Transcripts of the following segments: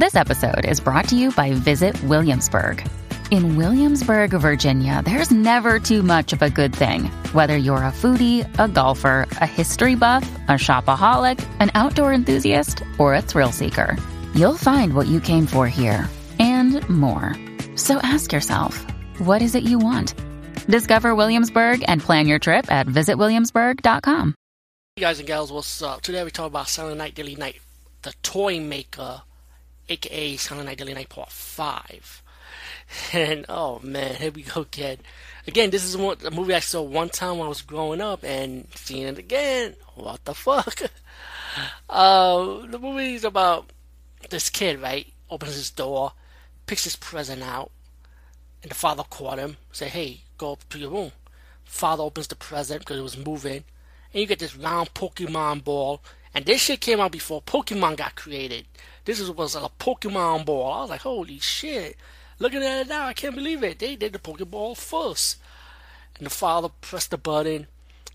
This episode is brought to you by Visit Williamsburg. In Williamsburg, Virginia, there's never too much of a good thing. Whether you're a foodie, a golfer, a history buff, a shopaholic, an outdoor enthusiast, or a thrill seeker, you'll find what you came for here and more. So ask yourself, what is it you want? Discover Williamsburg and plan your trip at visitwilliamsburg.com. Hey guys and gals, what's up? Today we talk about Silent Night, Deadly Night, the toy maker, aka Silent Night, Deadly Night Part 5. And oh man, here we go again. Again, this is one, a movie I saw one time when I was growing up, and seeing it again, what the fuck? uh, the movie is about this kid, right? Opens his door, picks his present out, and the father caught him. Say, hey, go up to your room. Father opens the present because it was moving, and you get this round Pokemon ball. And this shit came out before Pokemon got created. This was a Pokemon ball. I was like, holy shit. Looking at it now, I can't believe it. They did the Pokeball first. And the father pressed the button,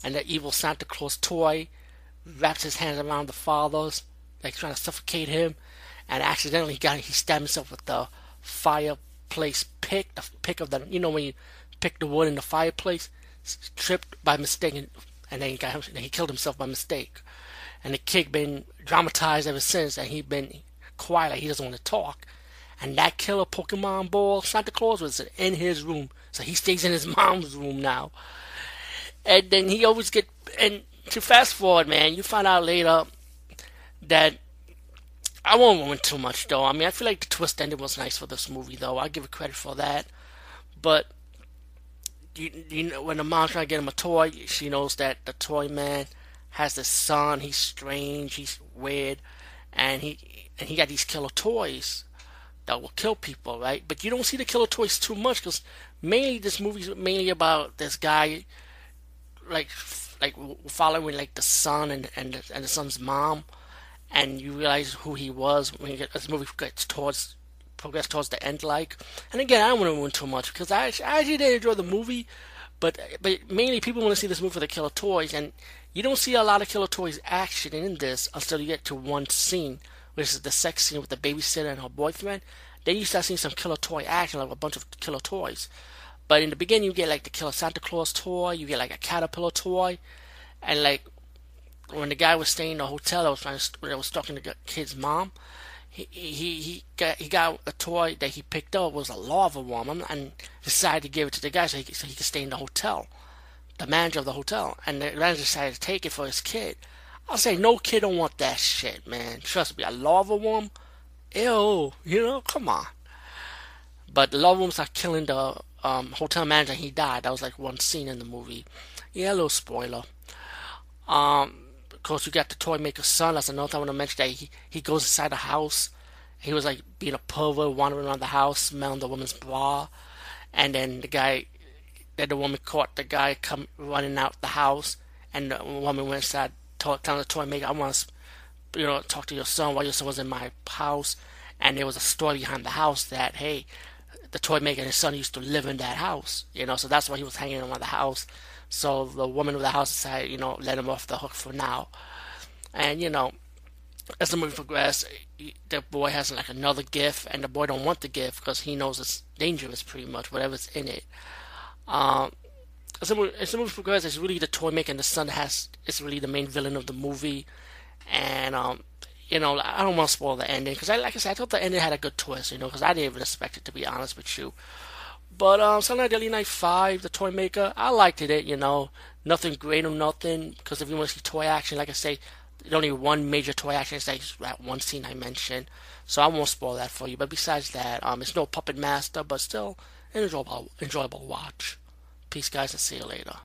and the evil Santa Claus toy wraps his hands around the father's, like trying to suffocate him. And accidentally, he got he stabbed himself with the fireplace pick, the pick of the, you know, when you pick the wood in the fireplace, tripped by mistake, and, and then he got he killed himself by mistake. And the kid been dramatized ever since, and he been quiet, like he doesn't want to talk. And that killer Pokemon ball, Santa Claus was in his room. So he stays in his mom's room now. And then he always get and to fast forward, man, you find out later that I won't ruin too much though. I mean, I feel like the twist ending was nice for this movie though. I give it credit for that. But you, you know, when the mom's trying to get him a toy, she knows that the toy man has this son. He's strange. He's weird, and he and he got these killer toys that will kill people, right? But you don't see the killer toys too much because mainly this movie's mainly about this guy, like like following like the son and and the, and the son's mom, and you realize who he was when get, the movie gets towards progress towards the end. Like, and again, I don't want to ruin too much because I, I actually did enjoy the movie, but but mainly people want to see this movie for the killer toys, and you don't see a lot of killer toys action in this until you get to one scene which is the sex scene with the babysitter and her boyfriend. Then you start seeing some killer toy action, like a bunch of killer toys. But in the beginning, you get like the killer Santa Claus toy, you get like a caterpillar toy, and like when the guy was staying in the hotel, I was trying to, I was talking to the kid's mom, he he he got he got a toy that he picked up was a lava worm and decided to give it to the guy so he so he could stay in the hotel, the manager of the hotel, and the manager decided to take it for his kid. I'll say no kid don't want that shit, man. Trust me, a lava worm, ew, you know, come on. But the lava worms are killing the um, hotel manager. He died. That was like one scene in the movie. Yeah, a little spoiler. Um, of course, you got the toy maker's son. That's another thing I want to mention. That he he goes inside the house. He was like being a pervert, wandering around the house, smelling the woman's bra, and then the guy, then the woman caught the guy come running out the house, and the woman went inside talk, telling the toy maker, I want to, you know, talk to your son while your son was in my house. And there was a story behind the house that, hey, the toy maker and his son used to live in that house, you know, so that's why he was hanging around the house. So the woman of the house decided, you know, let him off the hook for now. And, you know, as the movie progresses, the boy has like another gift, and the boy don't want the gift because he knows it's dangerous, pretty much, whatever's in it. Um, as the, as the movie progresses, it's really the toy maker and the son has is really the main villain of the movie, and um, you know, I don't want to spoil the ending because I, like I said, I thought the ending had a good twist, you know, because I didn't even expect it to be honest with you. But um, Silent Night Deadly Night Five, the toy maker, I liked it. You know, nothing great or nothing because if you want to see toy action, like I say, there's only one major toy action. It's like that one scene I mentioned, so I won't spoil that for you. But besides that, um, it's no Puppet Master, but still enjoyable, enjoyable watch. Peace, guys, and see you later.